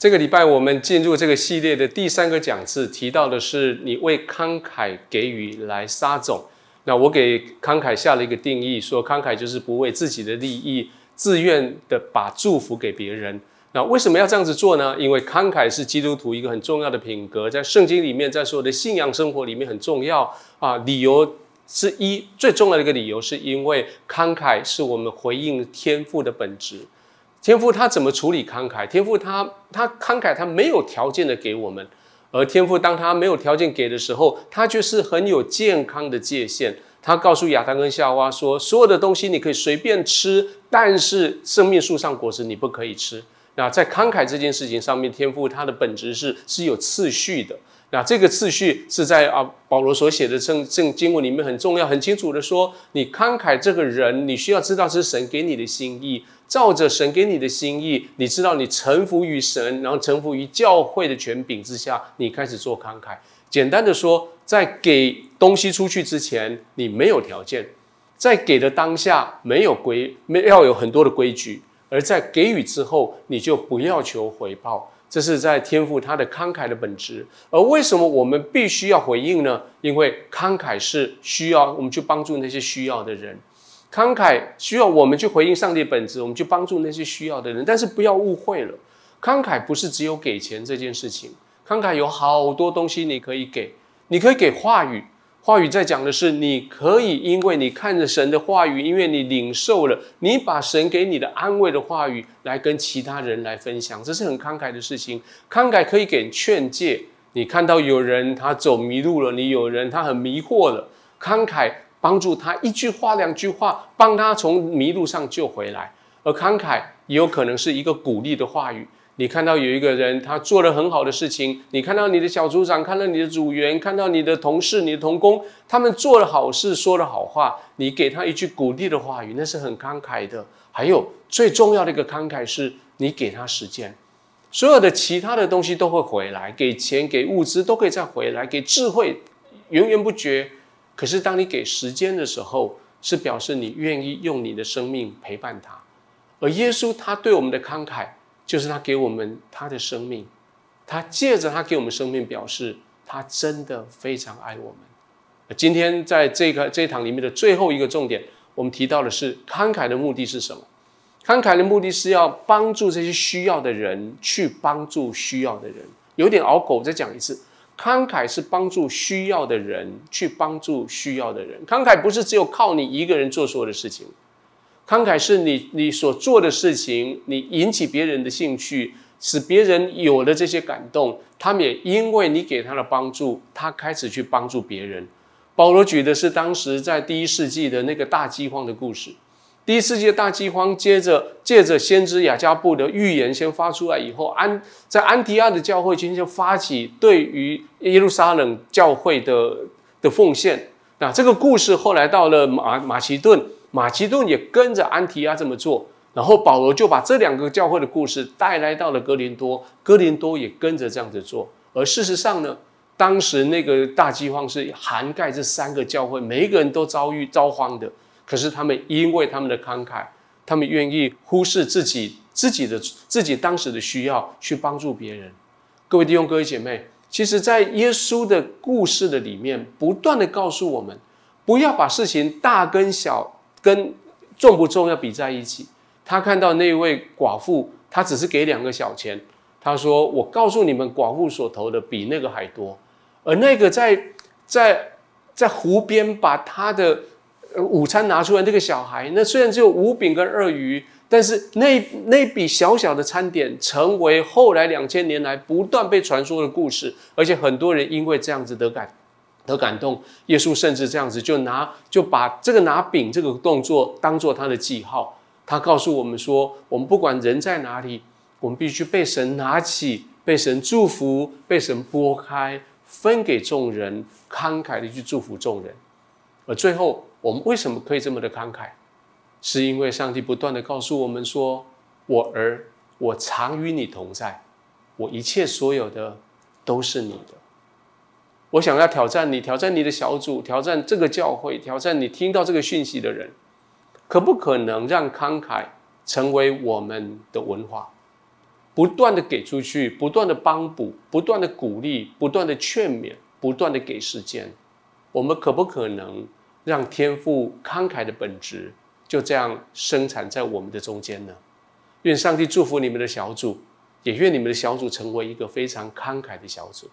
这个礼拜我们进入这个系列的第三个讲次，提到的是你为慷慨给予来撒种。那我给慷慨下了一个定义，说慷慨就是不为自己的利益，自愿的把祝福给别人。那为什么要这样子做呢？因为慷慨是基督徒一个很重要的品格，在圣经里面，在所有的信仰生活里面很重要啊。理由之一，最重要的一个理由，是因为慷慨是我们回应天赋的本质。天父他怎么处理慷慨？天父他他慷慨，他没有条件的给我们，而天父当他没有条件给的时候，他就是很有健康的界限。他告诉亚当跟夏娃说：所有的东西你可以随便吃，但是生命树上果实你不可以吃。那在慷慨这件事情上面，天父他的本质是是有次序的。那这个次序是在啊保罗所写的正正经文里面很重要、很清楚的说，你慷慨这个人，你需要知道是神给你的心意。照着神给你的心意，你知道你臣服于神，然后臣服于教会的权柄之下，你开始做慷慨。简单的说，在给东西出去之前，你没有条件；在给的当下，没有规，没要有很多的规矩；而在给予之后，你就不要求回报。这是在天赋他的慷慨的本质。而为什么我们必须要回应呢？因为慷慨是需要我们去帮助那些需要的人。慷慨需要我们去回应上帝的本质，我们去帮助那些需要的人。但是不要误会了，慷慨不是只有给钱这件事情。慷慨有好多东西你可以给，你可以给话语。话语在讲的是，你可以因为你看着神的话语，因为你领受了，你把神给你的安慰的话语来跟其他人来分享，这是很慷慨的事情。慷慨可以给劝诫，你看到有人他走迷路了，你有人他很迷惑了，慷慨。帮助他一句话两句话，帮他从迷路上救回来。而慷慨也有可能是一个鼓励的话语。你看到有一个人他做了很好的事情，你看到你的小组长，看到你的组员，看到你的同事、你的同工，他们做了好事，说了好话，你给他一句鼓励的话语，那是很慷慨的。还有最重要的一个慷慨是，你给他时间，所有的其他的东西都会回来，给钱、给物资都可以再回来，给智慧源源不绝。可是，当你给时间的时候，是表示你愿意用你的生命陪伴他。而耶稣他对我们的慷慨，就是他给我们他的生命，他借着他给我们生命，表示他真的非常爱我们。今天在这个这一堂里面的最后一个重点，我们提到的是慷慨的目的是什么？慷慨的目的是要帮助这些需要的人去帮助需要的人。有点拗口，再讲一次。慷慨是帮助需要的人去帮助需要的人。慷慨不是只有靠你一个人做所有的事情，慷慨是你你所做的事情，你引起别人的兴趣，使别人有了这些感动，他们也因为你给他的帮助，他开始去帮助别人。保罗举的是当时在第一世纪的那个大饥荒的故事。第一世界大饥荒，接着借着先知雅加布的预言先发出来以后，安在安提阿的教会今天就发起对于耶路撒冷教会的的奉献。那这个故事后来到了马马其顿，马其顿也跟着安提阿这么做，然后保罗就把这两个教会的故事带来到了哥林多，哥林多也跟着这样子做。而事实上呢，当时那个大饥荒是涵盖这三个教会，每一个人都遭遇遭荒的。可是他们因为他们的慷慨，他们愿意忽视自己自己的自己当时的需要，去帮助别人。各位弟兄、各位姐妹，其实，在耶稣的故事的里面，不断的告诉我们，不要把事情大跟小、跟重不重要比在一起。他看到那位寡妇，他只是给两个小钱，他说：“我告诉你们，寡妇所投的比那个还多。”而那个在在在湖边把他的。午餐拿出来，那个小孩，那虽然只有五饼跟二鱼，但是那那笔小小的餐点，成为后来两千年来不断被传说的故事，而且很多人因为这样子得感得感动，耶稣甚至这样子就拿就把这个拿饼这个动作当做他的记号，他告诉我们说，我们不管人在哪里，我们必须被神拿起，被神祝福，被神拨开，分给众人，慷慨的去祝福众人，而最后。我们为什么可以这么的慷慨？是因为上帝不断的告诉我们说：“我儿，我常与你同在，我一切所有的都是你的。”我想要挑战你，挑战你的小组，挑战这个教会，挑战你听到这个讯息的人，可不可能让慷慨成为我们的文化？不断的给出去，不断的帮补，不断的鼓励，不断的劝勉，不断的给时间。我们可不可能让天赋慷慨的本质就这样生产在我们的中间呢？愿上帝祝福你们的小组，也愿你们的小组成为一个非常慷慨的小组。